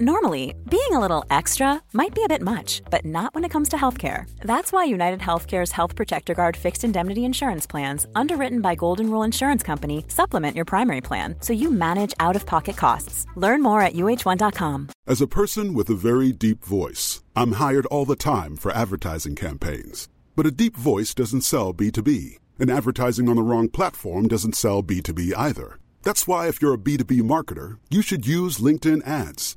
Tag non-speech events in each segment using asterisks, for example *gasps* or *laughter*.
Normally, being a little extra might be a bit much, but not when it comes to healthcare. That's why United Healthcare's Health Protector Guard fixed indemnity insurance plans, underwritten by Golden Rule Insurance Company, supplement your primary plan so you manage out of pocket costs. Learn more at uh1.com. As a person with a very deep voice, I'm hired all the time for advertising campaigns. But a deep voice doesn't sell B2B, and advertising on the wrong platform doesn't sell B2B either. That's why, if you're a B2B marketer, you should use LinkedIn ads.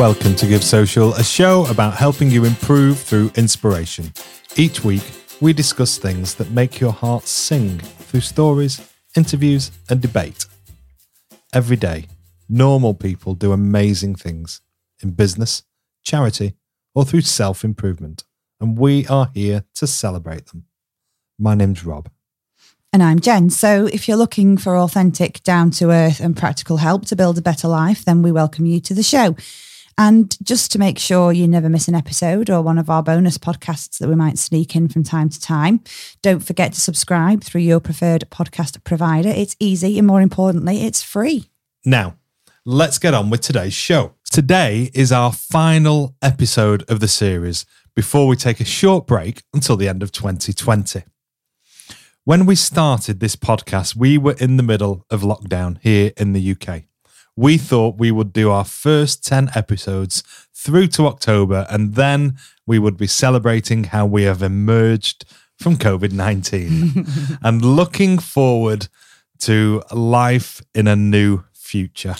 Welcome to Give Social, a show about helping you improve through inspiration. Each week, we discuss things that make your heart sing through stories, interviews, and debate. Every day, normal people do amazing things in business, charity, or through self improvement, and we are here to celebrate them. My name's Rob. And I'm Jen. So, if you're looking for authentic, down to earth, and practical help to build a better life, then we welcome you to the show. And just to make sure you never miss an episode or one of our bonus podcasts that we might sneak in from time to time, don't forget to subscribe through your preferred podcast provider. It's easy and more importantly, it's free. Now, let's get on with today's show. Today is our final episode of the series before we take a short break until the end of 2020. When we started this podcast, we were in the middle of lockdown here in the UK we thought we would do our first 10 episodes through to October, and then we would be celebrating how we have emerged from COVID 19 *laughs* and looking forward to life in a new future.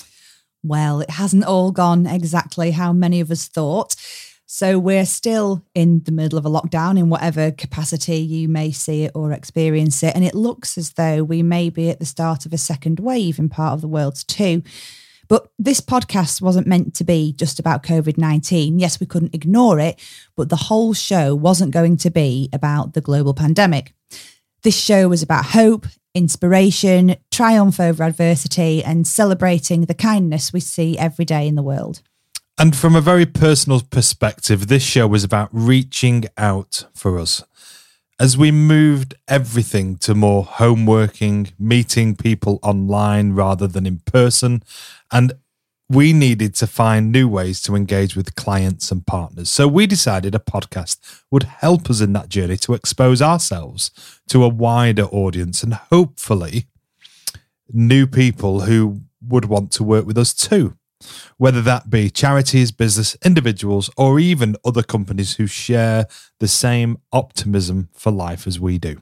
Well, it hasn't all gone exactly how many of us thought. So we're still in the middle of a lockdown in whatever capacity you may see it or experience it. And it looks as though we may be at the start of a second wave in part of the world too. But this podcast wasn't meant to be just about COVID 19. Yes, we couldn't ignore it, but the whole show wasn't going to be about the global pandemic. This show was about hope, inspiration, triumph over adversity, and celebrating the kindness we see every day in the world. And from a very personal perspective, this show was about reaching out for us as we moved everything to more home working, meeting people online rather than in person, and we needed to find new ways to engage with clients and partners. So we decided a podcast would help us in that journey to expose ourselves to a wider audience and hopefully new people who would want to work with us too whether that be charities, business, individuals, or even other companies who share the same optimism for life as we do.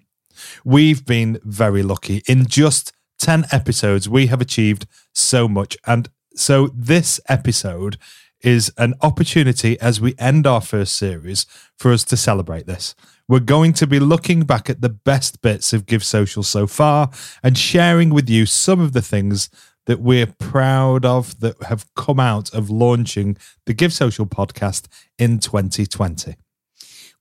We've been very lucky. In just 10 episodes, we have achieved so much. And so this episode is an opportunity as we end our first series for us to celebrate this. We're going to be looking back at the best bits of Give Social so far and sharing with you some of the things that we're proud of that have come out of launching the Give Social podcast in 2020.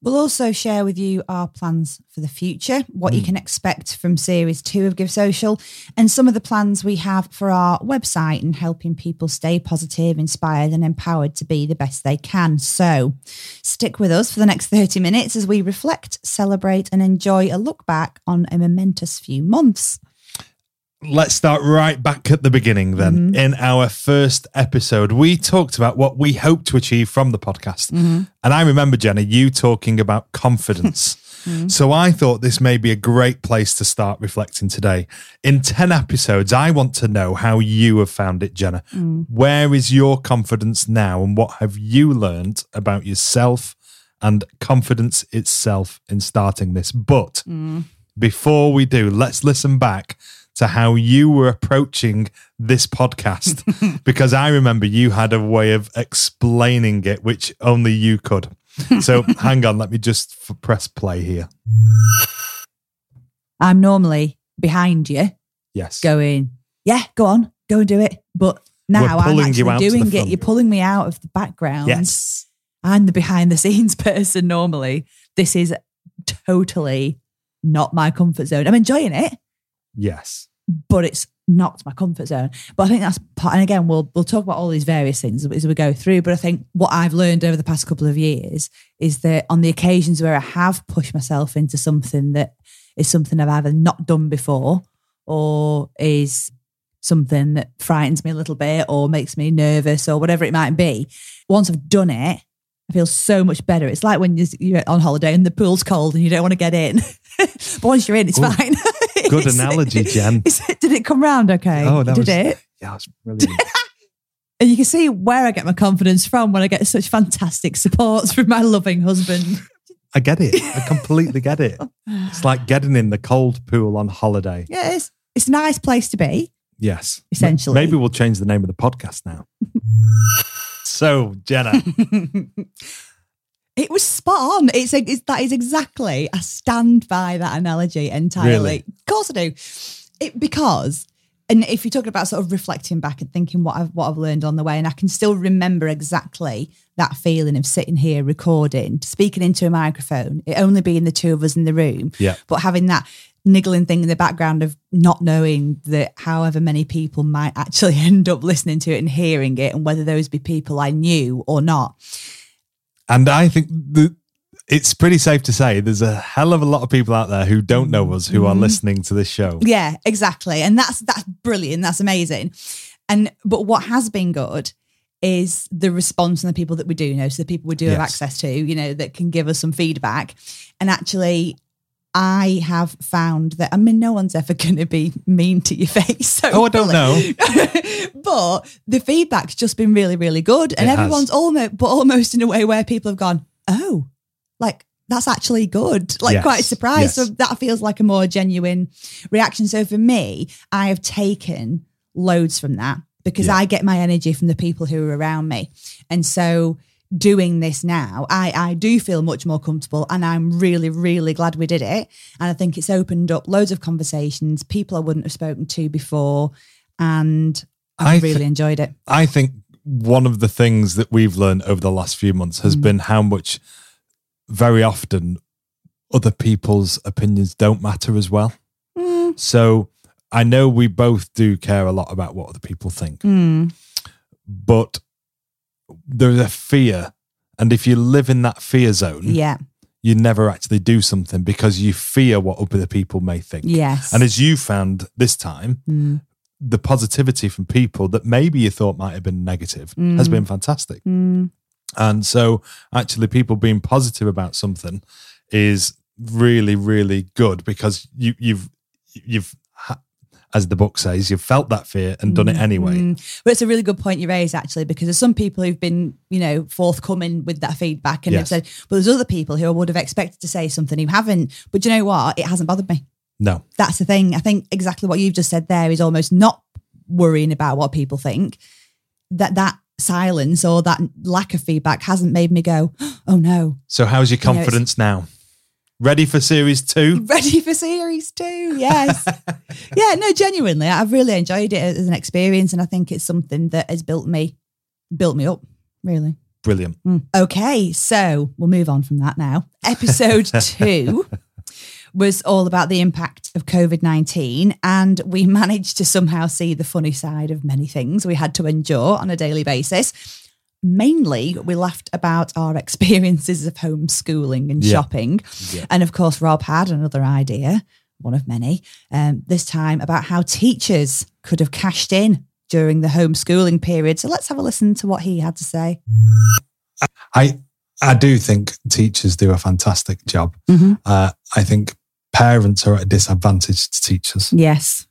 We'll also share with you our plans for the future, what mm. you can expect from series two of Give Social, and some of the plans we have for our website and helping people stay positive, inspired, and empowered to be the best they can. So stick with us for the next 30 minutes as we reflect, celebrate, and enjoy a look back on a momentous few months let's start right back at the beginning then. Mm-hmm. In our first episode, we talked about what we hope to achieve from the podcast. Mm-hmm. And I remember, Jenna, you talking about confidence. *laughs* So I thought this may be a great place to start reflecting today. In 10 episodes, I want to know how you have found it, Jenna. Where is your confidence now, and what have you learned about yourself and confidence itself in starting this? But before we do, let's listen back to how you were approaching this podcast *laughs* because I remember you had a way of explaining it, which only you could. So *laughs* hang on, let me just f- press play here. I'm normally behind you Yes. going, yeah, go on, go and do it. But now I'm actually doing it. You're pulling me out of the background. Yes. I'm the behind the scenes *laughs* person normally. This is totally not my comfort zone. I'm enjoying it, Yes. But it's not my comfort zone. But I think that's part, and again, we'll we'll talk about all these various things as we go through. But I think what I've learned over the past couple of years is that on the occasions where I have pushed myself into something that is something I've either not done before or is something that frightens me a little bit or makes me nervous or whatever it might be, once I've done it, I feel so much better. It's like when you're you're on holiday and the pool's cold and you don't want to get in. *laughs* but once you're in, it's Ooh, fine. *laughs* *laughs* Good It's- analogy, Jen. *laughs* is it- did it come round okay? Oh, that did was- it? Yeah, it's brilliant. *laughs* And you can see where I get my confidence from when I get such fantastic support from my loving husband. I get it. I completely get it. It's like getting in the cold pool on holiday. Yeah, it's, it's a nice place to be. Yes. Essentially. Maybe we'll change the name of the podcast now. so, Jenna, It was spot on. It's, a, it's that is exactly. I stand by that analogy entirely. Really? Of course I do. It because, and if you're talking about sort of reflecting back and thinking what I've what I've learned on the way, and I can still remember exactly that feeling of sitting here recording, speaking into a microphone, it only being the two of us in the room, Yeah. but having that niggling thing in the background of not knowing that however many people might actually *laughs* end up listening to it and hearing it, and whether those be people I knew or not. And I think the, it's pretty safe to say there's a hell of a lot of people out there who don't know us who are mm-hmm. listening to this show. Yeah, exactly. And that's that's brilliant. That's amazing. And but what has been good is the response from the people that we do know. So the people we do have access to, you know, that can give us some feedback. And actually I have found that I mean no one's ever *laughs* gonna be mean to your face. So Oh, I don't know. *laughs* but the feedback's just been really, really good. And It has. everyone's almost but almost in a way where people have gone, Oh, like that's actually good. Like Yes, quite surprised. So yes. that feels like a more genuine reaction. So for me, I have taken loads from that because Yeah. I get my energy from the people who are around me. And so doing this now, I, I do feel much more comfortable and I'm really, really glad we did it. And I think it's opened up loads of conversations, people I wouldn't have spoken to before. And I I've thi- really enjoyed it. I think one of the things that we've learned over the last few months has mm. been how much very often other people's opinions don't matter as well. Mm. So I know we both do care a lot about what other people think, mm. but there's a fear. And if you live in that fear zone, Yeah. you never actually do something because you fear what other people may think. Yes. And as you found this time, hmm. the positivity from people that maybe you thought might have been negative has hmm. been fantastic. Hmm. And so, actually, people being positive about something is really, really good because you, you've, you've, ha- as the book says, you've felt that fear and done it anyway. Mm. But it's a really good point you raise, actually, because there's some people who've been, you know, forthcoming with that feedback and Yes. have said, but there's other people who I would have expected to say something who haven't. But you know what? It hasn't bothered me. No, That's the thing. I think exactly what you've just said there is almost not worrying about what people think. That that silence or that lack of feedback hasn't made me go, *gasps* oh no, So, how's your You know, confidence now? Ready for series two? *laughs* ready for series two. Yes. *laughs* yeah, no, genuinely, I've really enjoyed it as an experience. And I think it's something that has built me, built me up, really. Brilliant. Mm. Okay, so we'll move on from that now. Episode *laughs* two was all about the impact of COVID 19, and we managed to somehow see the funny side of many things we had to endure on a daily basis. Mainly, we laughed about our *laughs* experiences of homeschooling and Yeah. shopping. And of course, Rob had another idea, one of many, um, this time about how teachers could have cashed in during the homeschooling period. So let's have a listen to what he had to say. I I do think teachers do a fantastic job. Mhm. Uh, I think parents are at a disadvantage to teachers Yes,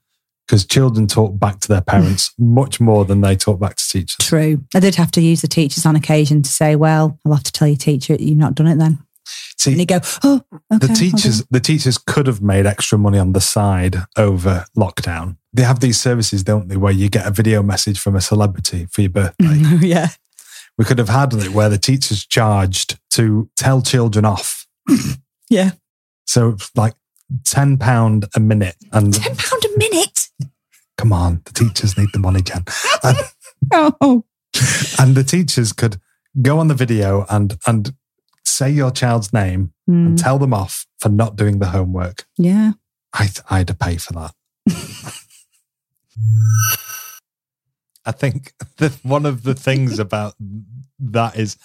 because children talk back to their parents *laughs* much more than they talk back to teachers. true. I did have to use the teachers on occasion to say, "Well, I'll have to tell your teacher you've not done it then." See, And you go, "Oh, okay." the teachers the teachers could have made extra money on the side over lockdown. They have these services, don't they, where you get a video message from a celebrity for your *laughs* birthday. Oh, yeah, we could have had it where the teachers charged to tell children off. *coughs* yeah. So it's like ten pound a minute, and Ten pound a minute. Come on, the teachers need the money, Jen. And, *laughs* Oh, and the teachers could go on the video and and say your child's name Hmm. and tell them off for not doing the homework. yeah. I I'd pay for that. *laughs* I think *laughs* that one of the things about that is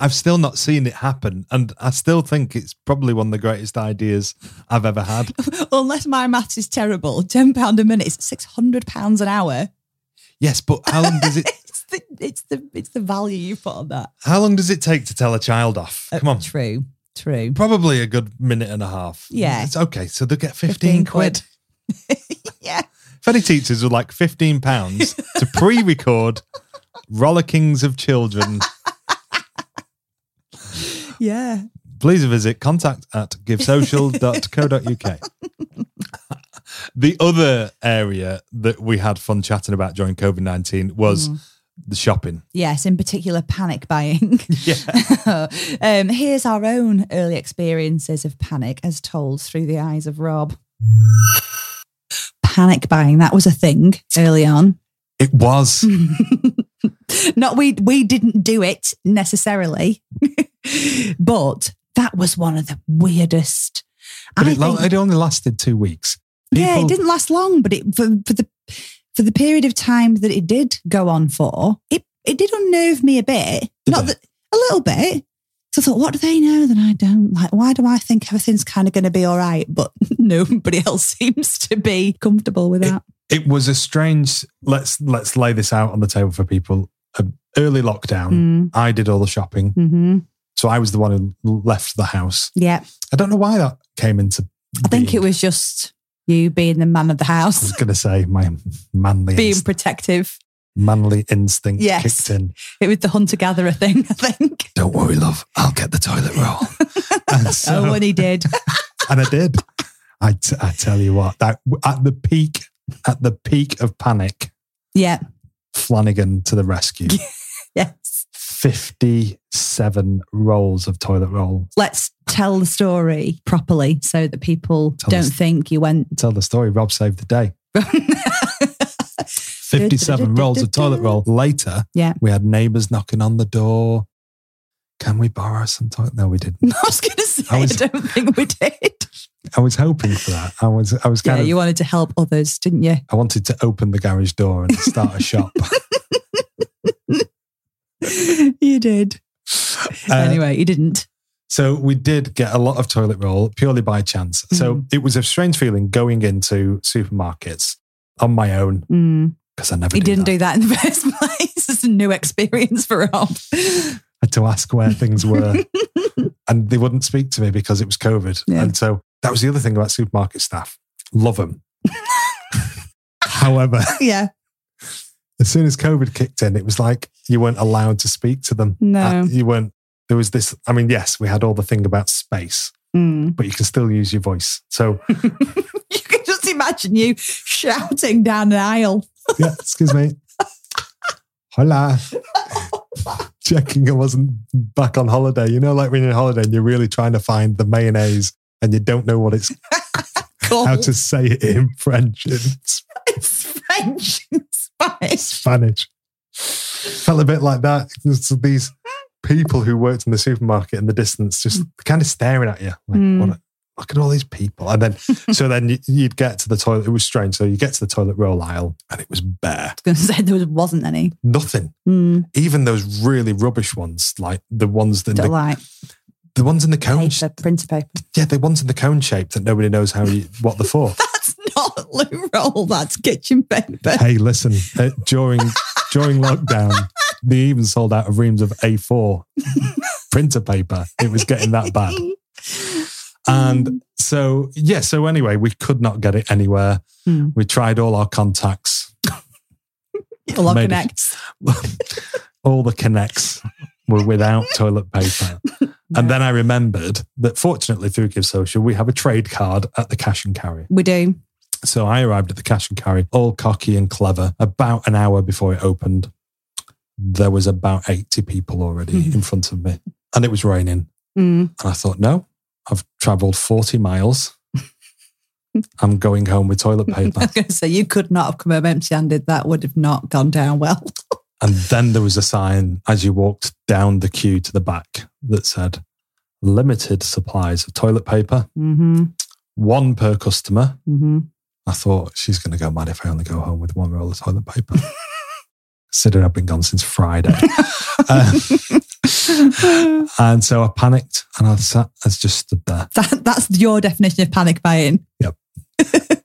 I've still not seen it happen, and I still think it's probably one of the greatest ideas I've ever had. *laughs* Unless my maths is terrible, ten pound a minute is six hundred pounds an hour. Yes, but how long does it? *laughs* it's the it's the it's the value you put on that. How long does it take to tell a child off? Come Uh, on, True, true. probably a good minute and a half. Yeah. it's okay. So they get fifteen, 15 quid. quid. *laughs* yeah. If any teachers would like fifteen pounds to pre-record rollickings of children. Yeah. please visit contact at givesocial.co.uk. *laughs* the other area that we had fun chatting about during COVID 19 was the shopping. Yes, in particular panic buying. *laughs* Yeah. *laughs* um, here's our own early experiences of panic as told through the eyes of Rob. Panic buying, that was a thing early on. It was. Not we we didn't do it necessarily, but that was one of the weirdest. But I it, lo- think- it only lasted two weeks. yeah, it didn't last long, but it for, for the for the period of time that it did go on for, it it did unnerve me a bit. Not that a little bit. So I thought, what do they know that I don't? Like, why do I think everything's kind of going to be all right, but *laughs* nobody else *laughs* seems to be comfortable with that? It was a strange. Let's let's lay this out on the table for people. Uh, early lockdown, Mm. I did all the shopping, hmm so I was the one who left the house. Yeah. I don't know why that came into. I think it was just you being the man of the house. I was going to say my manly being protective. Manly instinct yes. kicked in. It was the hunter gatherer thing, I think. Don't worry, love. I'll get the toilet roll. *laughs* so, oh, and he did. *laughs* and I did. I, t- I tell you what, that at the peak, at the peak of panic. Yeah. Flanagan to the rescue. *laughs* yeah. 57 rolls of toilet roll. Let's tell the story properly so that people tell don't the, think you went. Tell the story. Rob saved the day. *laughs* 57 rolls of toilet roll. Later, yeah. we had neighbors knocking on the door. Can we borrow some toilet? No, we didn't. *laughs* I was going to say, I, was, I, don't think we did. I was hoping for that. I was, I was kind yeah, of. You wanted to help others, didn't you? I wanted to open the garage door and start a shop. *laughs* *laughs* you did. Uh, anyway, you didn't. So we did get a lot of toilet roll purely by chance. So Mm. it was a strange feeling going into supermarkets on my own Mm. because I never He do didn't that. do that in the *laughs* first place. It's a new experience for Rob. I had to ask where things were *laughs* and they wouldn't speak to me because it was COVID. Yeah. And so that was the other thing about supermarket staff. Love them. However, yeah. As soon as COVID kicked in, it was like you weren't allowed to speak to them. No. Uh, you weren't. There was this. I mean, yes, we had all the thing about space, Mm. but you can still use your voice. So *laughs* You can just imagine you shouting down an aisle. yeah, excuse me. Hola. *laughs* Checking I wasn't back on holiday. You know, like when you're on holiday and you're really trying to find the mayonnaise and you don't know what it's *laughs* how to say it in French It's French *laughs* Spanish. Felt a bit like that. There's these people who worked in the supermarket in the distance just kind of staring at you. Like, Mm. what a- look at all these people. And then, *laughs* so then you- you'd get to the toilet. It was strange. So you get to the toilet roll aisle and it was bare. I was going *laughs* to say there was- wasn't any. Nothing. Mm. Even those really rubbish ones, like the ones that Don't the, like the ones in the cone, paper, printer paper. yeah, the ones in the cone shape that nobody knows how you what they're for. Loo roll. That's kitchen paper. hey, listen, uh, during during lockdown, they even sold out of reams of A4 *laughs* printer paper. It was getting that bad. And so, yeah, so anyway, we could not get it anywhere. Hmm. We tried all our contacts, *laughs* all it. connects. *laughs* all the connects were without toilet paper. And then I remembered that fortunately through Give Social, we have a trade card at the cash and carry. We do. So I arrived at the cash and carry, all cocky and clever. About an hour before it opened, there was about 80 people already in front of me. And it was raining. Mm. And I thought, no, I've traveled 40 miles. *laughs* I'm going home with toilet paper. *laughs* I was going to say, you could not have come home empty handed. That would have not gone down well. *laughs* And then there was a sign as you walked down the queue to the back that said, limited supplies of toilet paper, Mm-hmm. one per customer. Mm-hmm. I thought she's going to go mad if I only go home with one roll of toilet paper. *laughs* Considering I've been gone since Friday. *laughs* Um, and so I panicked and I sat, I just stood there. That, that's your definition of panic buying. Yep. *laughs*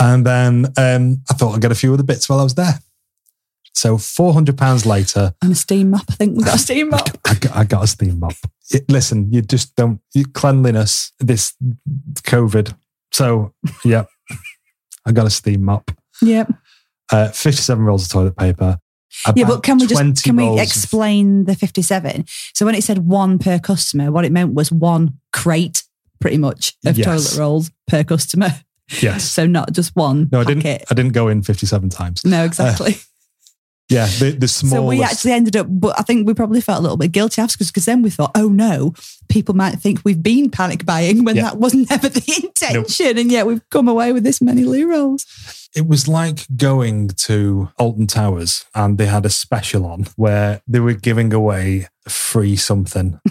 and then um, I thought I'd get a few other bits while I was there. So £400 later, And a steam mop. I think we got a steam mop. I got, I got a steam mop. It- listen, you just don't, you, cleanliness, this COVID. So, yeah, I got a steam mop. Yep. Uh, 57 rolls of toilet paper. Yeah, but can we just can we explain the fifty-seven? So when it said one per customer, what it meant was one crate, pretty much, of Yes. toilet rolls per customer. Yes. *laughs* So not just one No, I packet. didn't. I didn't go in 57 times. No, exactly. Yeah, the, the smallest. so we actually ended up, but I think we probably felt a little bit guilty afterwards because then we thought, oh no, people might think we've been panic buying when Yeah. that was never *laughs* the intention, and yet we've come away with this many loo rolls. It was like going to Alton Towers and they had a special on where they were giving away free something. *laughs*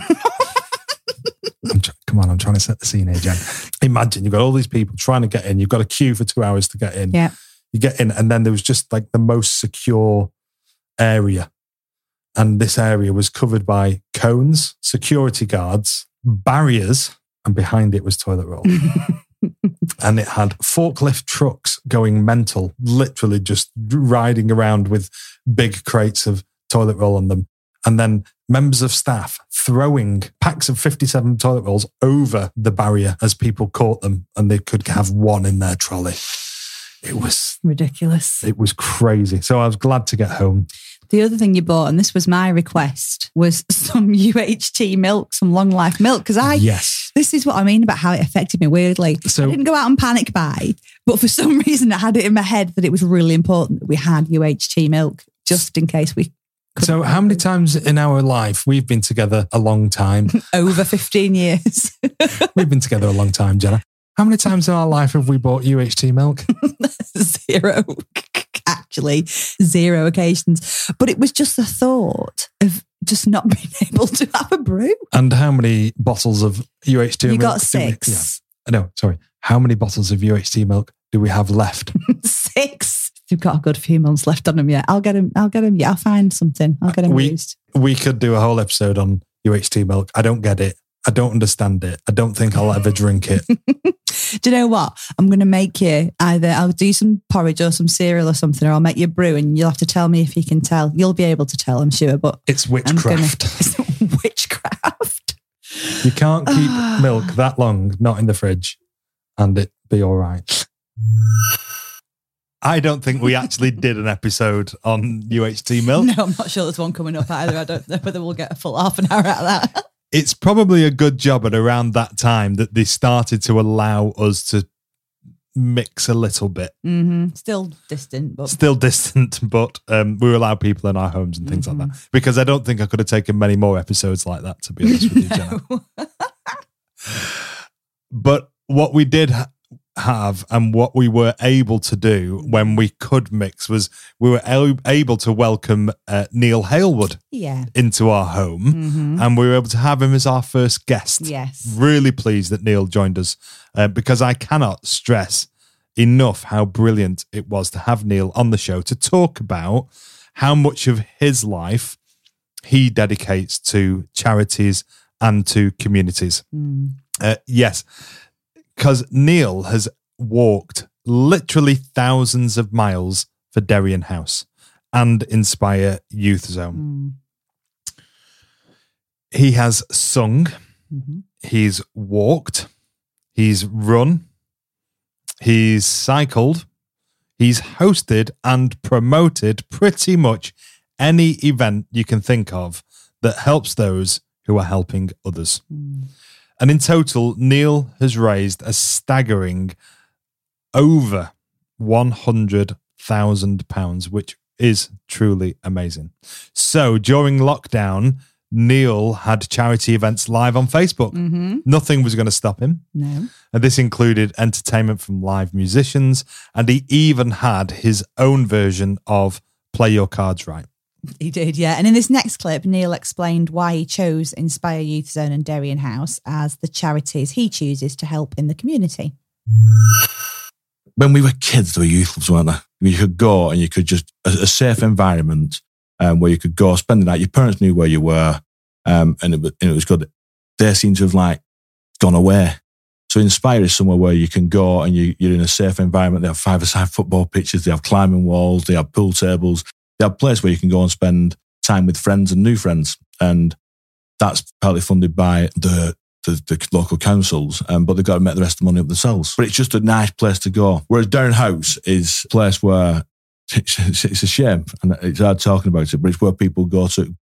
I'm tr- come on, I'm trying to set the scene here, Jen. Imagine you've got all these people trying to get in. You've got a queue for two hours to get in. Yeah. You get in, and then there was just like the most secure area. And this area was covered by cones, security guards, barriers, and behind it was toilet roll. *laughs* and it had forklift trucks going mental, literally just riding around with big crates of toilet roll on them. And then members of staff throwing packs of 57 toilet rolls over the barrier as people caught them and they could have one in their trolley. It was Ridiculous. it was crazy. So I was glad to get home. The other thing you bought, and this was my request, was *laughs* some UHT milk, some long life milk. Because I, yes. this is what I mean about how it affected me weirdly. So- I didn't go out and panic buy, but for *laughs* some reason I had it in my head that it was really important that we had UHT milk just in case we So how many times in our life we've been together a long time? *laughs* over 15 years. We've been together a long time, Jenna. How many times in our life have we bought UHT milk? zero. Actually, zero occasions. But it was just the thought of just not *laughs* being able to have a brew. And how many bottles of UHT you milk? got do we- six. yeah. No, sorry. How many bottles of UHT milk do we have left? *laughs* Six. We've got a good few months left on them yet. I'll get them. I'll get them. Yeah, I'll find something. I'll get them We- used. we could do a whole episode on UHT milk. I don't get it. I don't understand it. I don't think I'll ever drink it. *laughs* Do you know what? I'm going to make you either I'll do some porridge or some cereal or something, or I'll make you a brew, and you'll have to tell me if you can tell. You'll be able to tell, I'm sure. But It's I'm gonna witchcraft. *laughs* it's witchcraft. You can't keep *sighs* milk that long not in the fridge and it be all right. I don't think we actually *laughs* did an episode on UHT milk. No, I'm not sure there's one coming up either. I don't know whether we'll get a full half an hour out of that. It's probably a good job at around that time that they started to allow us to mix a little bit. hmm Still distant, but Still *laughs* distant, but um, we allowed people in our homes and things like that. Because I don't think I could have taken many more episodes like that, to be honest with you, *laughs* Jenna. *laughs* But what we did ha- have and what we were able to do when we could mix was we were able to welcome uh, Neil Halewood yeah. into our home hmm and we were able to have him as our first guest. Yes. Really pleased that Neil joined us uh, because I cannot stress enough how brilliant it was to have Neil on the show to talk about how much of his life he dedicates to charities and to communities. Mm. Uh, yes, because Neil has walked literally thousands of miles for Derian House and Inspire Youth Zone. Mm. He has sung, Mhm. he's walked, he's run, he's cycled, he's hosted and promoted pretty much any event you can think of that helps those who are helping others. And in total, Neil has raised a staggering over £100,000, which is truly amazing. So during lockdown, Neil had charity events live on Facebook. Mm-hmm. Nothing was going to stop him. No. And this included entertainment from live musicians, and he even had his own version of Play Your Cards Right. He did, yeah. And in this next clip, Neil explained why he chose Inspire Youth Zone and Derian House as the charities he chooses to help in the community. when we were kids, there were youth clubs, weren't there? You could go and you could just a, a safe environment um, where you could go spend the night. Your parents knew where you were, um, and, it, and it was good. They seem to have like gone away. So Inspire is somewhere where you can go and you, you're in a safe environment. They have five-a-side football pitches. They have climbing walls. They have pool tables. They have a place where you can go and spend time with friends and new friends. And that's partly funded by the the, the local councils, um, but they've got to make the rest of the money up themselves. But it's just a nice place to go. Whereas Down House is a place where *laughs* it's, it's, it's a shame and it's hard talking about it, but it's where people go to.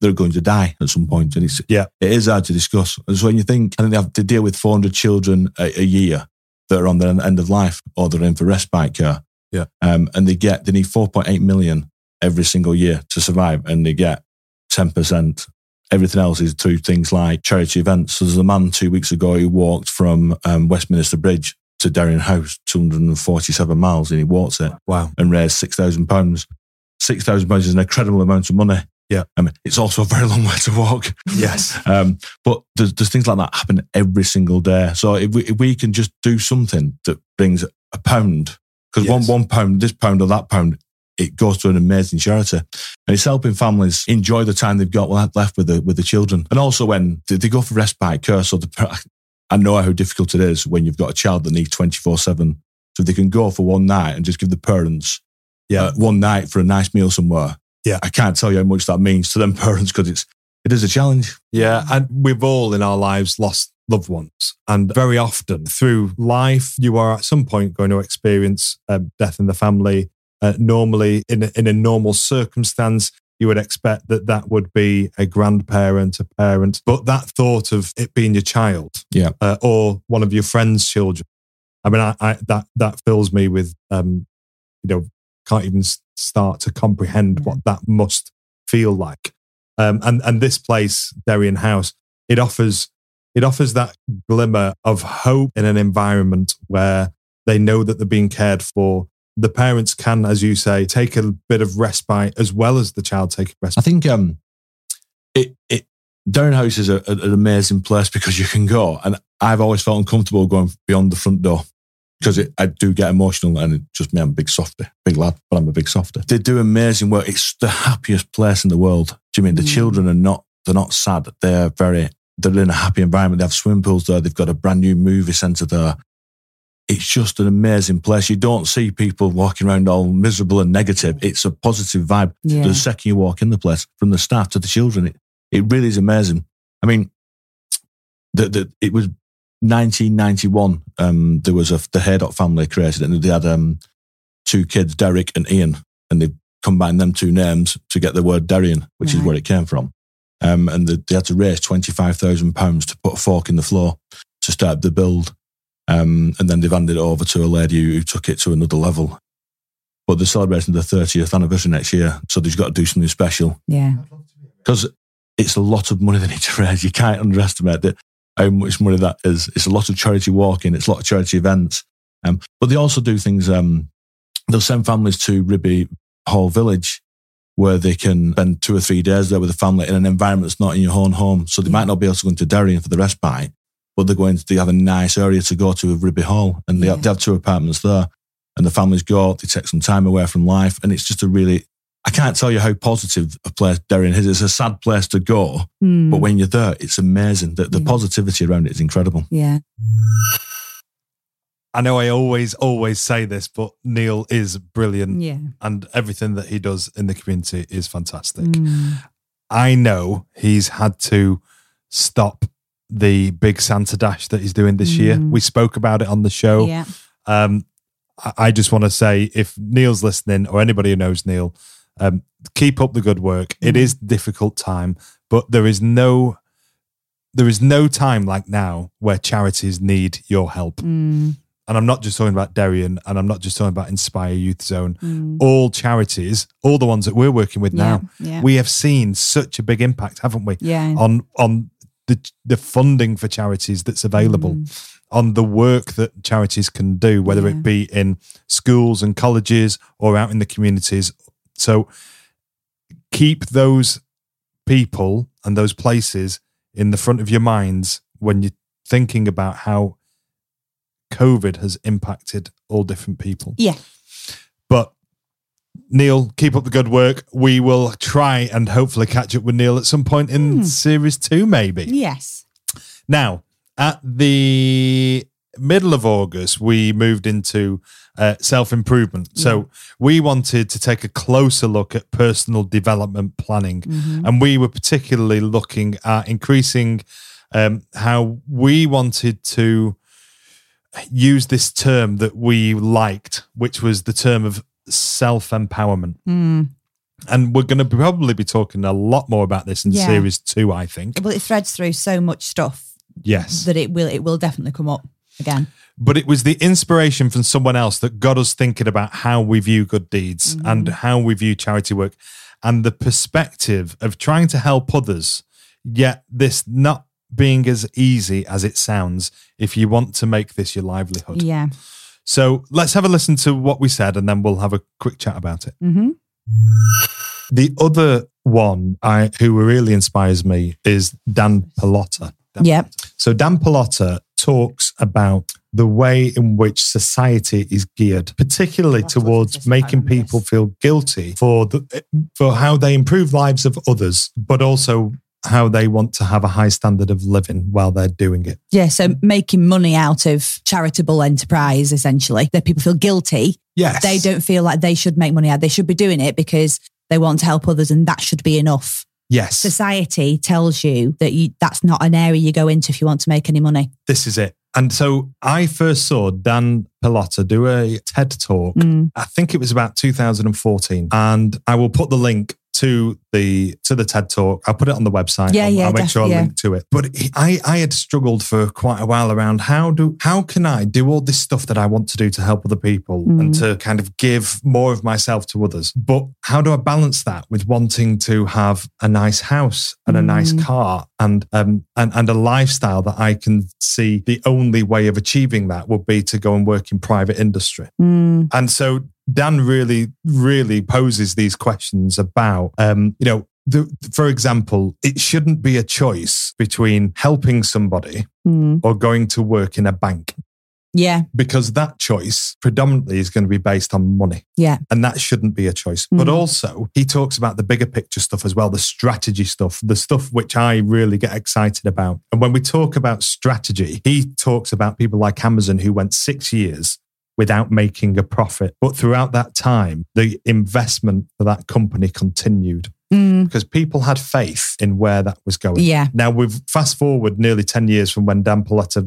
They're going to die at some point, and it's Yeah. it is hard to discuss. And so when you think, I think they have to deal with 400 children a, a year that are on their end of life or they're in for respite care. Yeah. Um, and they get, they need 4.8 million every single year to survive and they get 10%. Everything else is through things like charity events. So there's a man two weeks ago who walked from um, Westminster Bridge to Derian House, 247 miles, and he walked it Wow. and raised £6,000. £6,000 is an incredible amount of money. Yeah. Um, it's also a very long way to walk. Yes. *laughs* Um, but there's, there's things like that happen every single day. So if we, if we can just do something that brings a pound, because Yes. one, one pound, this pound or that pound, it goes to an amazing charity. And it's helping families enjoy the time they've got left with the, with the children. And also when they, they go for respite care, so the, *laughs* I know how difficult it is when you've got a child that needs 24 7. So they can go for one night and just give the parents Yeah. uh, one night for a nice meal somewhere. Yeah. I can't tell you how much that means to them *laughs* parents because it's, it is a challenge. Yeah, and we've all in our lives lost loved ones, and very often through life, you are at some point going to experience um, death in the family. Uh, normally, in a, in a normal circumstance, you would expect that that would be a grandparent, a parent, but that thought of it being your child, Yeah. uh, or one of your friends' children. I mean, I, I that that fills me with, um, you know, can't even start to comprehend what that must feel like. Um, and and this place, Derian House, it offers it offers that glimmer of hope in an environment where they know that they're being cared for. The parents can, as you say, take a bit of respite as well as the child taking I respite. I think um, it it Derian House is a, a- an amazing place because you can go, and I've always felt uncomfortable going beyond the front door because it, I do get emotional, and it just me, I'm a big softy, big lad, but I'm a big softy. They do amazing work. It's the happiest place in the world. Do you mean the Mm. children are not? They're not sad. They're very. They're in a happy environment. They have swimming pools there. They've got a brand new movie centre there. It's just an amazing place. You don't see people walking around all miserable and negative. It's a positive vibe Yeah. the second you walk in the place, from the staff to the children. It, it really is amazing. I mean, the, the, it was 1991. Um, there was a, the Haydock family created it, and they had um, two kids, Derek and Ian, and they combined them two names to get the word Derian, which is where it came from. Um, and the, they had to raise £25,000 to put a fork in the floor to start the build. Um, and then they've handed it over to a lady who, who took it to another level. But they're celebrating the 30th anniversary next year, so they've got to do something special Yeah. because it's a lot of money they need to raise. You can't underestimate it, how much money that is. It's a lot of charity walking, it's a lot of charity events. Um, but they also do things, um, they'll send families to Ribby Hall Village where they can spend two or three days there with the family in an environment that's not in your own home. So they might not be able to go into Derian for the respite, but they're going to, they have a nice area to go to with Ribby Hall and they, Yeah. have, they have two apartments there and the families go, they take some time away from life. And it's just a really, I can't tell you how positive a place Derian is. It's a sad place to go, Hmm. but when you're there, it's amazing. The, the Yeah. positivity around it is incredible. yeah. I know I always, always say this, but Neil is brilliant Yeah. and everything that he does in the community is fantastic. Mm. I know he's had to stop the big Santa Dash that he's doing this year. We spoke about it on the show. Yeah. Um, I- I just want to say if Neil's listening or anybody who knows Neil, um, keep up the good work. It is a difficult time, but there is no there is no time like now where charities need your help. Mm. And I'm not just talking about Derian and I'm not just talking about Inspire Youth Zone. Mm. All charities, all the ones that we're working with Yeah, now, yeah. we have seen such a big impact, haven't we? Yeah. On on the the funding for charities that's available, mm. on the work that charities can do, whether Yeah. it be in schools and colleges or out in the communities. So keep those people and those places in the front of your minds when you're thinking about how COVID has impacted all different people. Yeah. But Neil, keep up the good work. We will try and hopefully catch up with Neil at some point in Hmm. series two, maybe. Yes. Now, at the middle of August, we moved into uh, self improvement. So we wanted to take a closer look at personal development planning. And we were particularly looking at increasing um, how we wanted to use this term that we liked, which was the term of self empowerment. Mm. And we're going to probably be talking a lot more about this in Yeah. series two, I think. Well, it threads through so much stuff Yes. that it will it will definitely come up again. but it was the inspiration from someone else that got us thinking about how we view good deeds and how we view charity work and the perspective of trying to help others yet this not being as easy as it sounds if you want to make this your livelihood Yeah. So let's have a listen to what we said and then we'll have a quick chat about it Mm-hmm. the other one I, who really inspires me is dan Pallotta. Dan Yep. So Dan Pallotta talks about the way in which society is geared, particularly towards making people feel guilty for the, for how they improve lives of others, but also how they want to have a high standard of living while they're doing it. Yeah. So making money out of charitable enterprise, essentially, that people feel guilty. Yes, They don't feel like they should make money out. They should be doing it because they want to help others, and that should be enough. Yes, Society tells you that you that's not an area you go into if you want to make any money. this is it. And so I first saw Dan Pallotta do a TED talk. Mm. I think it was about 2014, and I will put the link to the to the TED talk. I'll put it on the website. Yeah, I'll, yeah, I'll make sure I yeah. link to it. But I I had struggled for quite a while around how do how can I do all this stuff that I want to do to help other people Mm. and to kind of give more of myself to others. But how do I balance that with wanting to have a nice house and a nice Mm. car and um and and a lifestyle that I can see the only way of achieving that would be to go and work in private industry. Mm. And so Dan really, really poses these questions about, um, you know, the, for example, it shouldn't be a choice between helping somebody Mm. or going to work in a bank Yeah. because that choice predominantly is going to be based on money. Yeah. And that shouldn't be a choice. But Mm. also, he talks about the bigger picture stuff as well, the strategy stuff, the stuff which I really get excited about. And when we talk about strategy, he talks about people like Amazon who went six years without making a profit. But throughout that time, the investment for that company continued Mm. because people had faith in where that was going. Yeah. Now we've fast forward nearly 10 years from when Dan Pallotta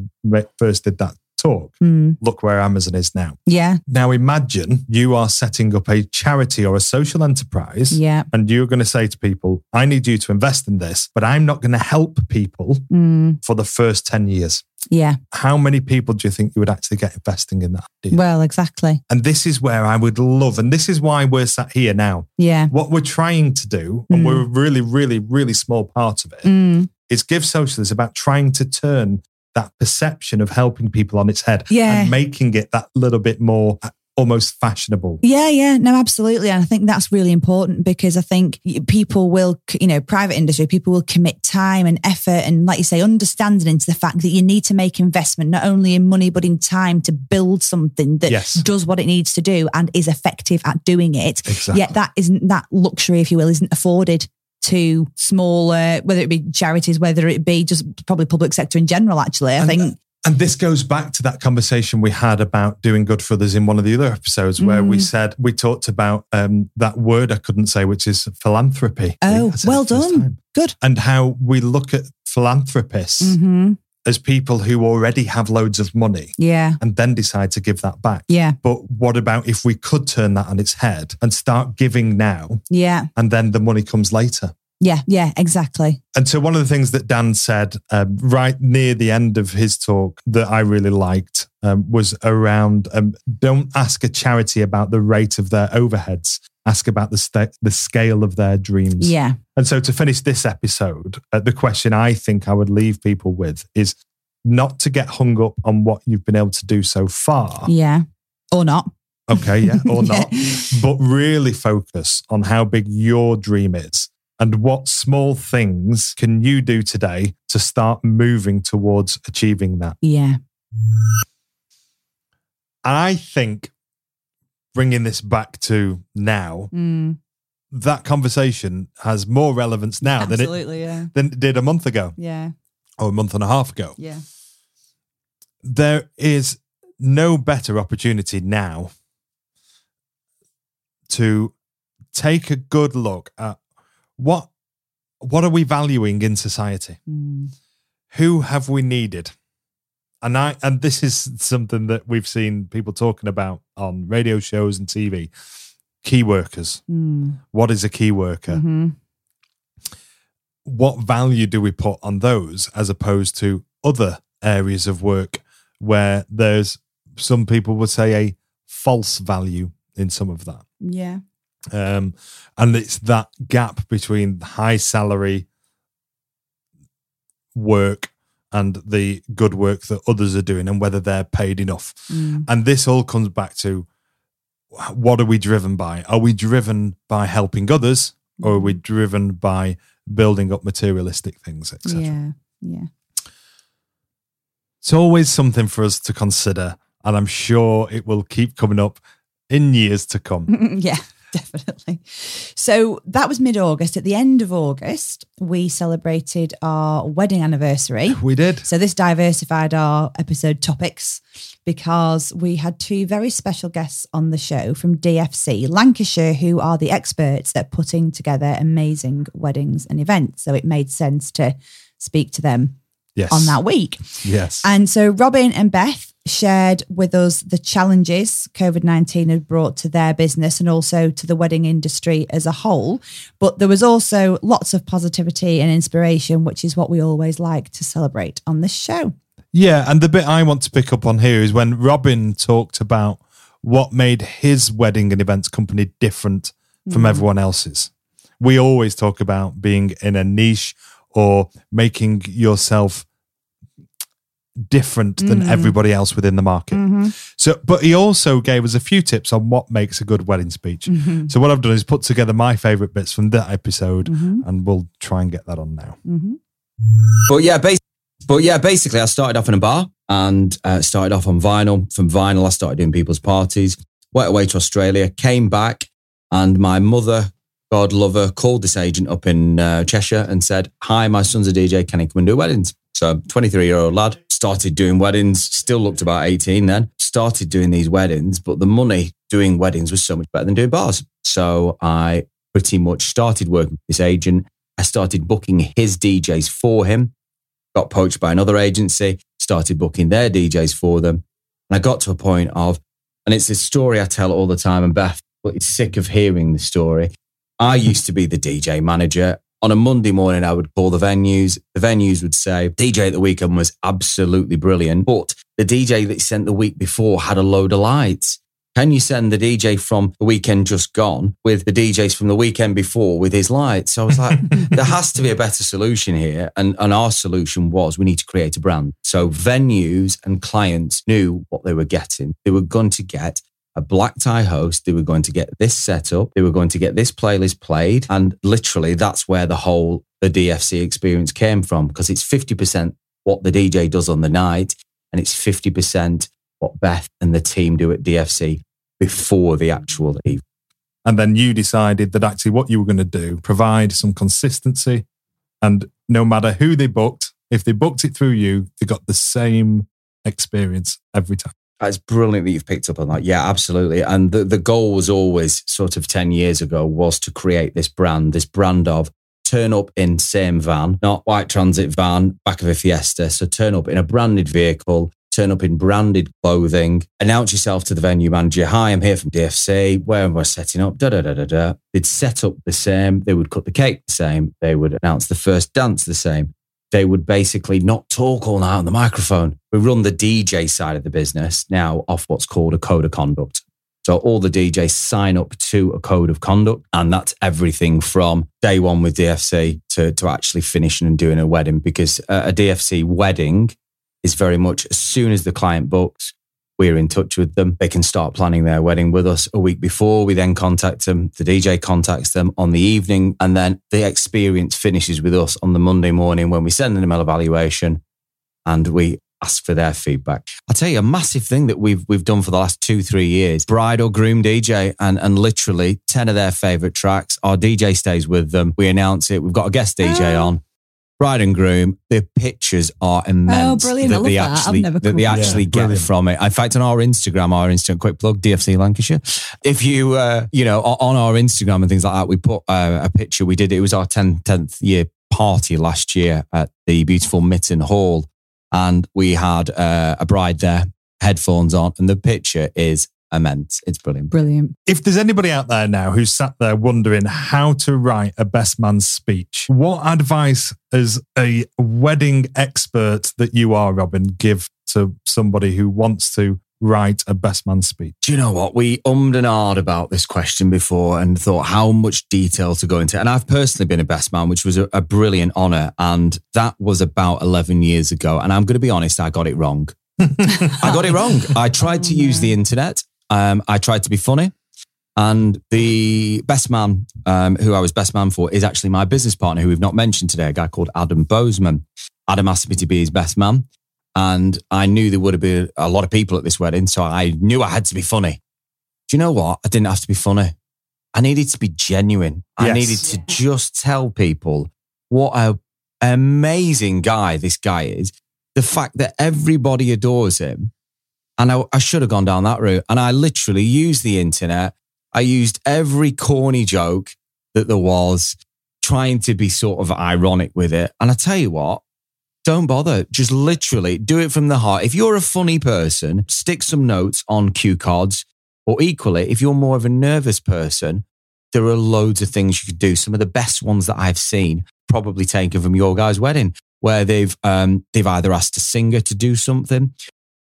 first did that talk. Mm. Look where Amazon is now. Yeah. Now imagine you are setting up a charity or a social enterprise Yeah. and you're going to say to people, I need you to invest in this, but I'm not going to help people Mm. for the first 10 years. Yeah. How many people do you think you would actually get investing in that idea? Well, exactly. and this is where I would love, and this is why we're sat here now. Yeah. What we're trying to do, and Mm. we're a really, really, really small part of it, Mm. is Give Social is about trying to turn that perception of helping people on its head Yeah. and making it that little bit more almost fashionable. Yeah, yeah, no, absolutely. And I think that's really important because I think people will, you know, private industry, people will commit time and effort and, like you say, understanding into the fact that you need to make investment not only in money, but in time to build something that Yes. does what it needs to do and is effective at doing it. Exactly. Yet that isn't, that luxury, if you will, isn't afforded to smaller, whether it be charities, whether it be just probably public sector in general, actually. I And- uh, think, And this goes back to that conversation we had about doing good for others in one of the other episodes where we Mm. said, we talked about um, that word I couldn't say, which is philanthropy. Oh, I said it well done. time. Good. And how we look at philanthropists hmm as people who already have loads of money Yeah. and then decide to give that back. Yeah. But what about if we could turn that on its head and start giving now Yeah. and then the money comes later? Yeah. Yeah. Exactly. And so, one of the things that Dan said um, right near the end of his talk that I really liked um, was around um, don't ask a charity about the rate of their overheads, ask about the, sta- the scale of their dreams. Yeah. And so, to finish this episode, uh, the question I think I would leave people with is not to get hung up on what you've been able to do so far. Yeah. Or not. Okay, yeah, or *laughs* Yeah. not, but really focus on how big your dream is and what small things can you do today to start moving towards achieving that. Yeah. And I think bringing this back to now, Mm, that conversation has more relevance now than it. Yeah. than it did a month ago Yeah. or a month and a half ago. Yeah. there is no better opportunity now to take a good look at what what are we valuing in society? Mm, who have we needed? And i and this is something that we've seen people talking about on radio shows and tv key workers. Mm, what is a key worker? Mhm. what value do we put on those as opposed to other areas of work where there's some people would say a false value in some of that? Yeah. Um, and it's that gap between high salary work and the good work that others are doing and whether they're paid enough. Mm, and this all comes back to what are we driven by? Are we driven by helping others or are we driven by building up materialistic things etc yeah. Yeah. it's always something for us to consider and i'm sure it will keep coming up in years to come. *laughs* Yeah, *laughs* definitely. So that was mid August. At the end of August, we celebrated our wedding anniversary. we did So this diversified our episode topics because we had two very special guests on the show from DFC Lancashire, who are the experts at putting together amazing weddings and events. So it made sense to speak to them yes on that week. yes And so Robin and Beth shared with us the challenges COVID 19 had brought to their business and also to the wedding industry as a whole. But there was also lots of positivity and inspiration, which is what we always like to celebrate on this show. Yeah, and the bit I want to pick up on here is when Robin talked about what made his wedding and events company different from mm. everyone else's. We always talk about being in a niche or making yourself different than mm. everybody else within the market. Mm-hmm. So, but he also gave us a few tips on what makes a good wedding speech. Mm-hmm. So, what I've done is put together my favorite bits from that episode, mm-hmm. and we'll try and get that on now. But yeah, bas- but yeah, basically, I started off in a bar and uh, started off on vinyl. From vinyl, I started doing people's parties. Went away to Australia, came back, and my mother, God love her, called this agent up in uh, Cheshire and said, "Hi, my son's a DJ. Can he come and do weddings?" So, 23 year old lad started doing weddings. Still looked about 18 then. Started doing these weddings, but the money doing weddings was so much better than doing bars. So I pretty much started working with this agent. I started booking his DJs for him got poached by another agency, started booking their DJs for them. And I got to a point of, and it's a story I tell all the time, and Beth, it's sick of hearing the story. I used to be the DJ manager. On a Monday morning, I would call the venues. The venues would say, DJ at the weekend was absolutely brilliant, but the DJ that sent the week before had a load of lights. Can you send the DJ from the weekend just gone with the DJs from the weekend before with his lights? So I was like, *laughs* there has to be a better solution here. And, and our solution was we need to create a brand. So venues and clients knew what they were getting. They were going to get a black tie host. They were going to get this set up. They were going to get this playlist played. And literally that's where the whole, the DFC experience came from because it's 50% what the DJ does on the night and it's 50% what Beth and the team do at DFC before the actual event. And then you decided that actually what you were going to do, provide some consistency. And no matter who they booked, if they booked it through you, they got the same experience every time. It's brilliant that you've picked up on that. Yeah, absolutely. And the, the goal was always sort of 10 years ago was to create this brand, this brand of turn up in same van, not white transit van, back of a Fiesta. So turn up in a branded vehicle, turn up in branded clothing, announce yourself to the venue manager. Hi, I'm here from DFC. Where am I setting up? Da da da da da. They'd set up the same. They would cut the cake the same. They would announce the first dance the same. They would basically not talk all night on the microphone. We run the DJ side of the business now off what's called a code of conduct. So all the DJs sign up to a code of conduct, and that's everything from day one with DFC to, to actually finishing and doing a wedding. Because a DFC wedding is very much as soon as the client books, we're in touch with them. They can start planning their wedding with us a week before. We then contact them. The DJ contacts them on the evening, and then the experience finishes with us on the Monday morning when we send them an evaluation and we ask for their feedback. I'll tell you a massive thing that we've we've done for the last two, three years. Bride or groom DJ and and literally 10 of their favorite tracks. Our DJ stays with them. We announce it. We've got a guest DJ Oh. on. Bride and groom, the pictures are immense Oh, brilliant. I that love they that. I've actually never that they actually that. get Brilliant. from it. In fact, on our Instagram, our instant quick plug, DFC Lancashire. If you uh, you know, on our Instagram and things like that, we put uh, a picture. We did it was our 10th, 10th year party last year at the beautiful Mitton Hall and we had uh, a bride there, headphones on, and the picture is immense. It's brilliant. Brilliant. If there's anybody out there now who's sat there wondering how to write a best man speech, what advice as a wedding expert that you are, Robin, give to somebody who wants to write a best man speech? Do you know what? We ummed and ahed about this question before and thought how much detail to go into. And I've personally been a best man, which was a, a brilliant honor. And that was about 11 years ago. And I'm going to be honest, I got it wrong. *laughs* I got it wrong. I tried to use the internet. Um, I tried to be funny. And the best man, um, who I was best man for, is actually my business partner, who we've not mentioned today, a guy called Adam Bozeman. Adam asked me to be his best man. And I knew there would have been a lot of people at this wedding. So I knew I had to be funny. Do you know what? I didn't have to be funny. I needed to be genuine. I Yes. needed to just tell people what a amazing guy this guy is. The fact that everybody adores him. And I, I should have gone down that route. And I literally used the internet. I used every corny joke that there was, trying to be sort of ironic with it. And I tell you what, don't bother. Just literally do it from the heart. If you're a funny person, stick some notes on cue cards. Or equally, if you're more of a nervous person, there are loads of things you could do. Some of the best ones that I've seen, probably taken from your guy's wedding, where they've um, they've either asked a singer to do something,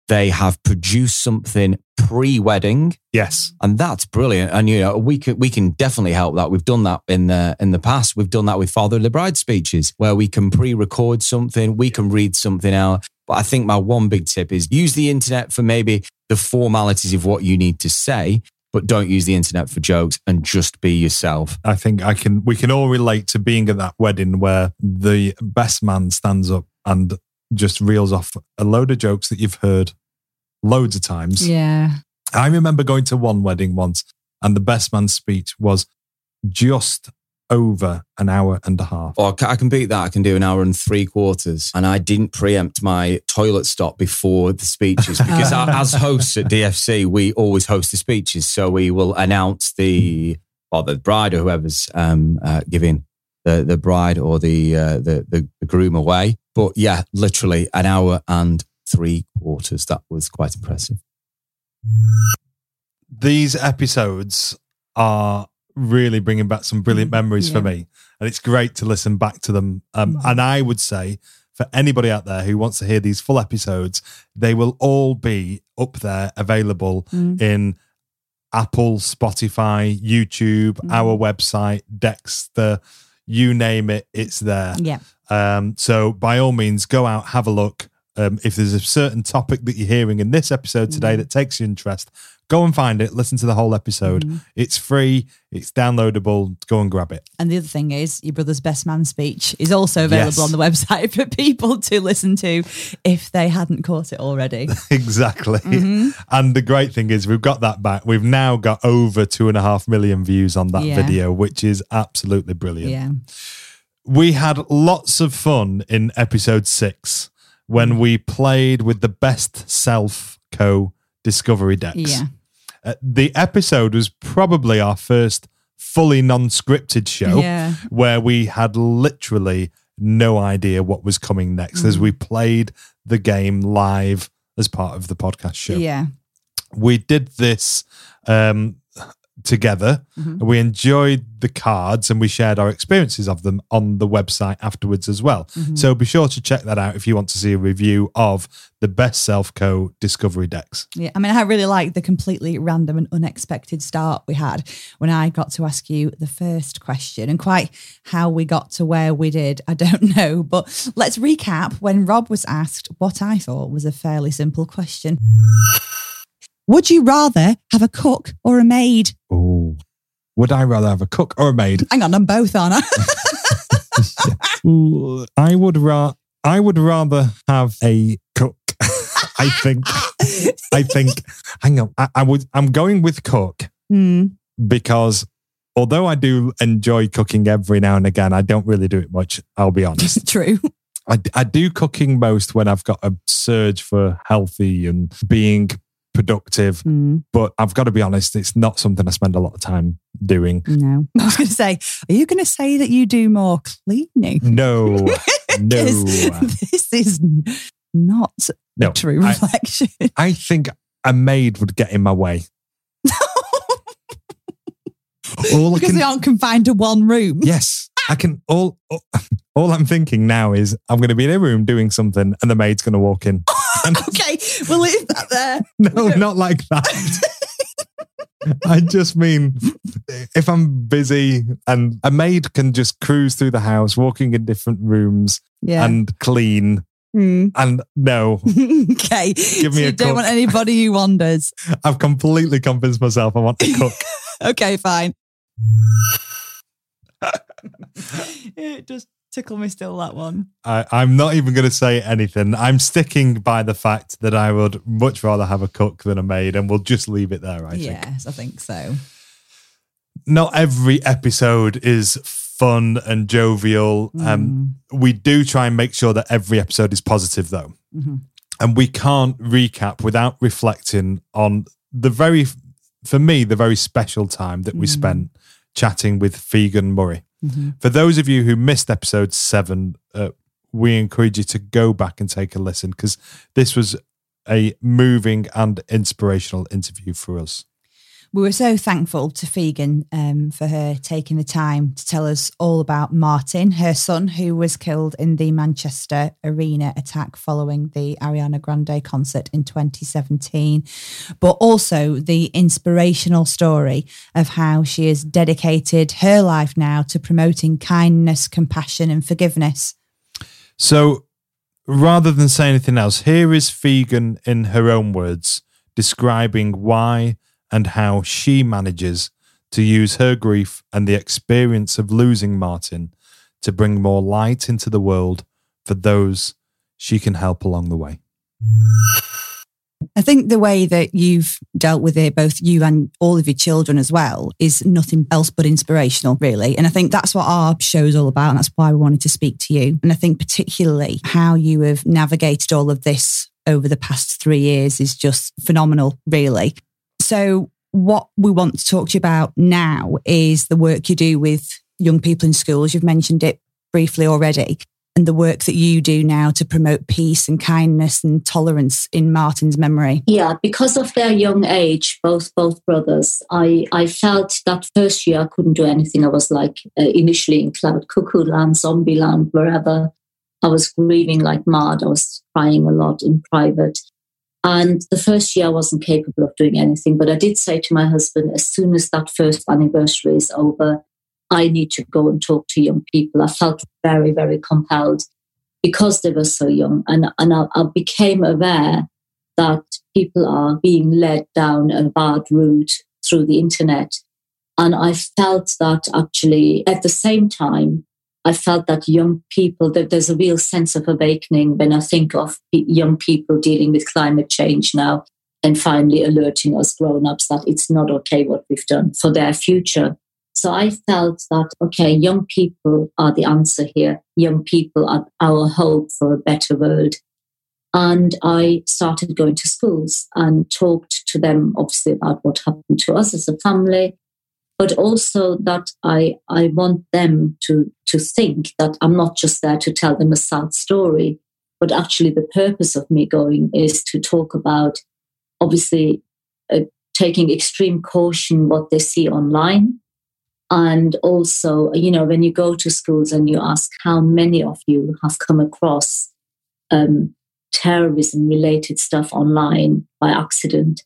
they have produced something pre-wedding, Yes. and that's brilliant. And you know, we can we can definitely help that. We've done that in the in the past. We've done that with Father of the Bride speeches, where we can pre-record something, we can read something out. But I think my one big tip is use the internet for maybe the formalities of what you need to say, but don't use the internet for jokes and just be yourself. I think I can. We can all relate to being at that wedding where the best man stands up and just reels off a load of jokes that you've heard loads of times. Yeah. I remember going to one wedding once, and the best man's speech was just over an hour and a half. Or I can beat that. I can do an hour and three quarters. And I didn't preempt my toilet stop before the speeches because *laughs* a- as hosts at DFC, we always host the speeches. So we will announce the or the bride or whoever's um, uh, giving the the bride or the, uh, the the the groom away. But yeah, literally an hour and three quarters. That was quite impressive. These episodes are really bringing back some brilliant mm, memories for me, and it's great to listen back to them. Um, mm. and I would say for anybody out there who wants to hear these full episodes, they will all be up there available mm. in Apple, Spotify, YouTube, our website, Deezer, you name it, it's there. Yeah. Um, so by all means, go out, have a look. Um, if there's a certain topic that you're hearing in this episode today that takes your interest, go and find it. Listen to the whole episode. It's free. It's downloadable. Go and grab it. And the other thing is, your brother's best man speech is also available Yes. on the website *laughs* for people to listen to if they hadn't caught it already. *laughs* exactly. And the great thing is, we've got that back. We've now got over two and a half million views on that Yeah. video, which is absolutely brilliant. yeah. We had lots of fun in episode six. when we played with the Best Self Co. Discovery decks. Yeah. Uh, the episode was probably our first fully non scripted show Yeah. where we had literally no idea what was coming next as we played the game live as part of the podcast show. Yeah. We did this um, together. Mm-hmm. We enjoyed the cards and we shared our experiences of them on the website afterwards as well. Mm-hmm. So be sure to check that out if you want to see a review of the Best Self Co Discovery decks. Yeah, I mean, I really like the completely random and unexpected start we had when I got to ask you the first question and quite how we got to where we did. I don't *laughs* know, but let's recap when Rob was asked what I thought was a fairly simple question. Would you rather have a cook or a maid? Oh, would I rather have a cook or a maid? Hang on, I'm both, aren't I? *laughs* I would ra- I would rather have a cook. *laughs* I think. I think. Hang on. I, I would. I'm going with cook Hmm. because although I do enjoy cooking every now and again, I don't really do it much. I'll be honest. *laughs* True. I, I do cooking most when I've got a surge for healthy and being productive. Hmm. But I've got to be honest, it's not something I spend a lot of time doing. No. *laughs* I was going to say, are you going to say that you do more cleaning? No, *laughs* no. 'Cause this is not No, a true reflection. I think a maid would get in my way. *laughs* All I because can, they aren't confined to one room. yes, I can. All, all, all I'm thinking now is I'm going to be in a room doing something, and the maid's going to walk in. And *laughs* *laughs* okay, we'll leave that there. no, not like that. *laughs* I just mean if I'm busy and a maid can just cruise through the house, walking in different rooms Yeah. and clean. Hmm. And no, okay. Give so me you a don't cook. want anybody who wanders. I've completely convinced myself I want to cook. Okay, fine. it just tickle me still that one. I, I'm not even going to say anything. I'm sticking by the fact that I would much rather have a cook than a maid, and we'll just leave it there. I think. yes, I think so. Not every episode is fun and jovial. Um, we do try and make sure that every episode is positive, though, Mhm. and we can't recap without reflecting on the very, for me, the very special time that we spent chatting with Figen Murray. For those of you who missed episode seven, uh, we encourage you to go back and take a listen because this was a moving and inspirational interview for us. We were so thankful to Figen um, for her taking the time to tell us all about Martin, her son, who was killed in the Manchester Arena attack following the Ariana Grande concert in 2017, but also the inspirational story of how she has dedicated her life now to promoting kindness, compassion, and forgiveness. So rather than say anything else, here is Figen in her own words describing why and how she manages to use her grief and the experience of losing Martin to bring more light into the world for those she can help along the way. I think the way that you've dealt with it, both you and all of your children as well, is nothing else but inspirational, really. And I think that's what our show is all about. And that's why we wanted to speak to you. And I think particularly how you have navigated all of this over the past three years is just phenomenal, really. So what we want to talk to you about now is the work you do with young people in schools. You've mentioned it briefly already and the work that you do now to promote peace and kindness and tolerance in Martin's memory. Yeah, because of their young age, both both brothers, I I felt that first year I couldn't do anything. I was like uh, initially in cloud cuckoo land, zombie land, wherever. I was grieving like mad. I was crying a lot in private. And the first year I wasn't capable of doing anything. But I did say to my husband, as soon as that first anniversary is over, I need to go and talk to young people. I felt very, very compelled because they were so young. And, and I, I became aware that people are being led down a bad route through the internet. And I felt that actually at the same time, I felt that young people, that there's a real sense of awakening when I think of young people dealing with climate change now and finally alerting us grown ups that it's not okay what we've done for their future. So I felt that, okay, young people are the answer here. Young people are our hope for a better world. And I started going to schools and talked to them, obviously, about what happened to us as a family, but also that I, I want them to, to think that I'm not just there to tell them a sad story, but actually the purpose of me going is to talk about, obviously, uh, taking extreme caution what they see online. And also, you know, when you go to schools and you ask how many of you have come across um, terrorism related stuff online by accident.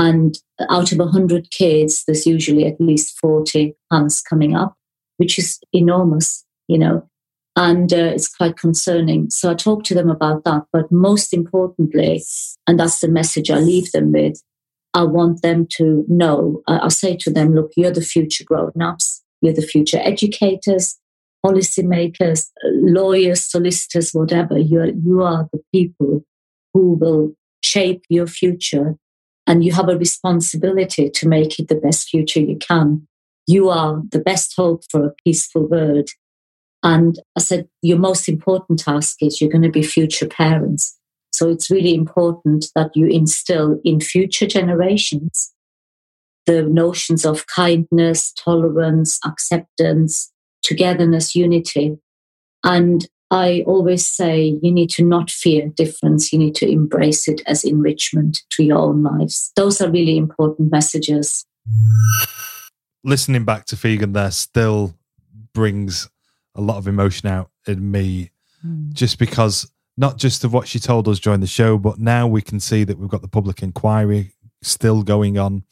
And out of 100 kids, there's usually at least 40 hands coming up, which is enormous, you know, and uh, it's quite concerning. So I talk to them about that. But most importantly, and that's the message I leave them with, I want them to know, I say to them, look, you're the future grown ups, you're the future educators, policymakers, lawyers, solicitors, whatever. You are, you are the people who will shape your future and you have a responsibility to make it the best future you can. You are the best hope for a peaceful world. And I said, your most important task is you're going to be future parents. So it's really important that you instill in future generations the notions of kindness, tolerance, acceptance, togetherness, unity. And I always say you need to not fear difference. You need to embrace it as enrichment to your own lives. Those are really important messages. Listening back to Figen there still brings a lot of emotion out in me mm. just because not just of what she told us during the show, but now we can see that we've got the public inquiry still going on.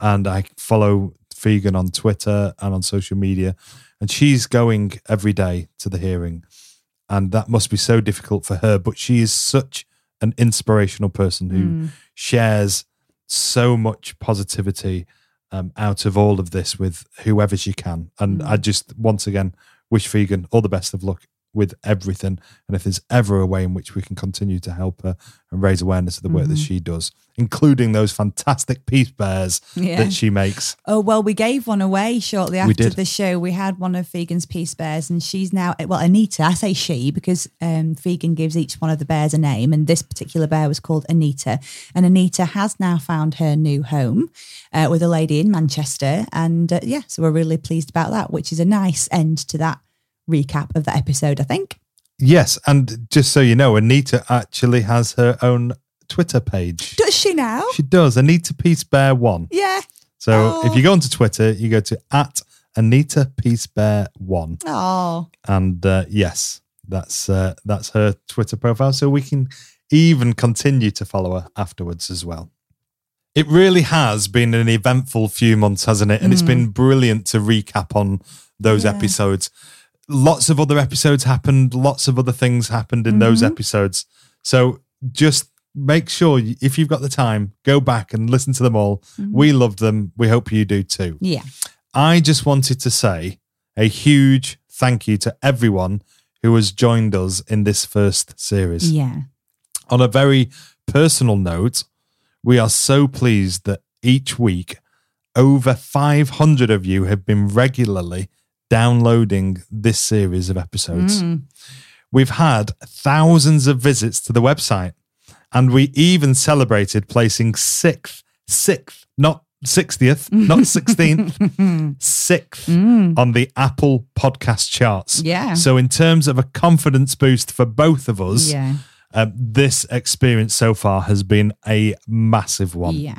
And I follow Figen on Twitter and on social media and she's going every day to the hearing and that must be so difficult for her but she is such an inspirational person who mm. shares so much positivity um, out of all of this with whoever she can and mm. i just once again wish Figen all the best of luck with everything. And if there's ever a way in which we can continue to help her and raise awareness of the work mm-hmm. that she does, including those fantastic peace bears yeah. that she makes. Oh, well, we gave one away shortly after the show. We had one of Figen's peace bears, and she's now, well, Anita, I say she because um, Figen gives each one of the bears a name, and this particular bear was called Anita. And Anita has now found her new home uh, with a lady in Manchester. And uh, yeah, so we're really pleased about that, which is a nice end to that recap of the episode, I think. Yes, and just so you know, Anita actually has her own Twitter page. Does she now? She does. Anita Peace Bear One. Yeah. So oh. if you go onto Twitter, you go to at Anita Peace Bear One. Oh. And uh, yes, that's uh, that's her Twitter profile. So we can even continue to follow her afterwards as well. It really has been an eventful few months, hasn't it? And mm. it's been brilliant to recap on those yeah. episodes lots of other episodes happened, lots of other things happened in mm-hmm. those episodes. So just make sure if you've got the time, go back and listen to them all. Mm-hmm. We love them. We hope you do too. Yeah. I just wanted to say a huge thank you to everyone who has joined us in this first series. Yeah. On a very personal note, we are so pleased that each week over 500 of you have been regularly downloading this series of episodes. Mm. We've had thousands of visits to the website, and we even celebrated placing sixth, sixth, not 60th, not *laughs* 16th, sixth mm. on the Apple podcast charts. Yeah. So, in terms of a confidence boost for both of us, yeah. Uh, this experience so far has been a massive one. Yeah.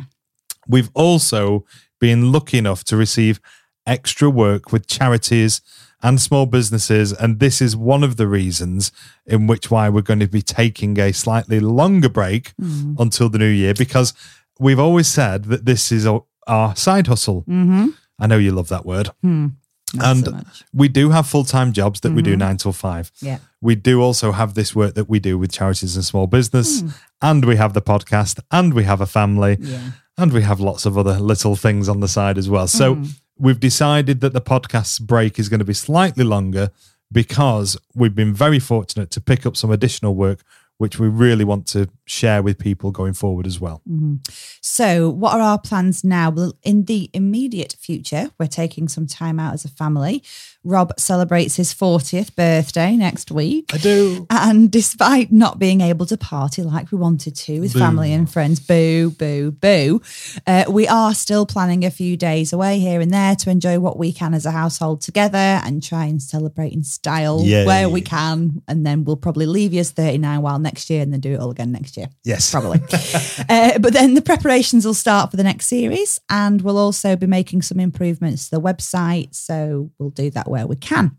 We've also been lucky enough to receive extra work with charities and small businesses. And this is one of the reasons in which why we're going to be taking a slightly longer break mm. until the new year, because we've always said that this is our side hustle. Mm-hmm. I know you love that word. Mm. and so we do have full time jobs that mm-hmm. we do mm-hmm. nine till five. Yeah. We do also have this work that we do with charities and small business, mm. and we have the podcast, and we have a family, yeah. and we have lots of other little things on the side as well. So mm we've decided that the podcast break is going to be slightly longer because we've been very fortunate to pick up some additional work which we really want to share with people going forward as well. Mm-hmm. So, what are our plans now? Well, in the immediate future, we're taking some time out as a family. Rob celebrates his 40th birthday next week. I do. And despite not being able to party like we wanted to with Boo. family and friends, boo, boo, boo, uh, we are still planning a few days away here and there to enjoy what we can as a household together and try and celebrate in style Yay. where we can. And then we'll probably leave you as 39 while next year and then do it all again next year. Yes. Probably. *laughs* uh, but then the preparations will start for the next series and we'll also be making some improvements to the website. So we'll do that where we can.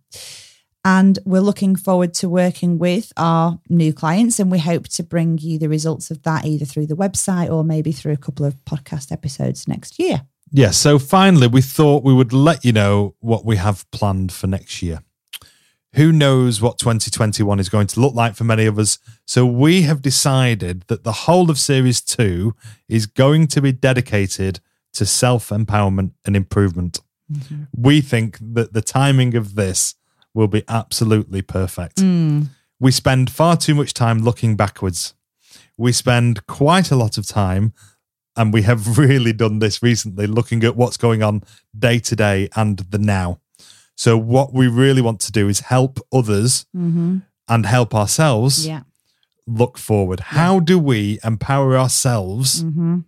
And we're looking forward to working with our new clients. And we hope to bring you the results of that either through the website or maybe through a couple of podcast episodes next year. Yeah. So finally, we thought we would let you know what we have planned for next year. Who knows what 2021 is going to look like for many of us? So we have decided that the whole of Series 2 is going to be dedicated to self empowerment and improvement. We think that the timing of this will be absolutely perfect. We spend far too much time looking backwards. We spend quite a lot of time and we have *laughs* really done this recently looking at what's going on day to day and the now so what we really want to do is help others mm-hmm. and help ourselves Yeah. look forward how do we empower ourselves mm-hmm.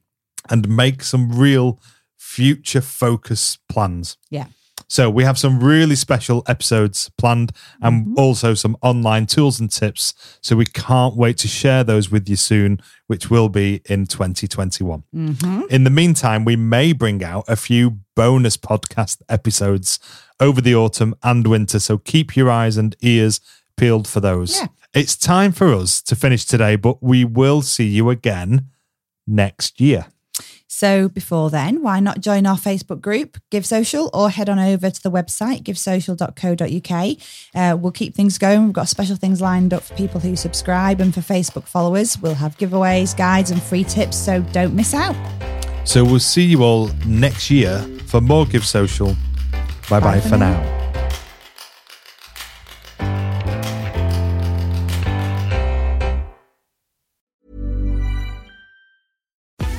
and make some real future focus plans Yeah. so we have some really special episodes planned and mm-hmm. also some online tools and tips. So we can't wait to share those with you soon, which will be in 2021. Mm-hmm. In the meantime, we may bring out a few bonus podcast episodes over the autumn and winter. So keep your eyes and ears peeled for those. Yeah. It's time for us to finish today, but we will see you again next year. So before then, why not join our Facebook group, Give Social, or head on over to the website, givesocial.co.uk. Uh, we'll keep things going. We've got special things lined up for people who subscribe and for Facebook followers. We'll have giveaways, guides, and free tips, so don't miss out. So we'll see you all next year for more Give Social. Bye bye for for now. now.